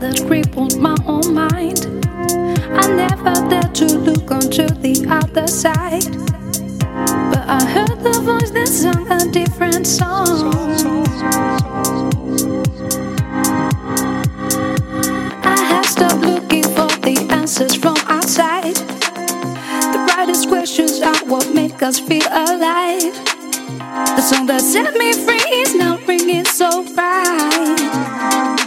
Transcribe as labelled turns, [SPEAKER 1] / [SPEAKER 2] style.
[SPEAKER 1] that crippled my own mind. I never dared to look onto the other side. But I heard the voice that sung a different song. I have stopped looking for the answers from outside. The brightest questions are what make us feel alive. The song that set me free is now ringing so bright.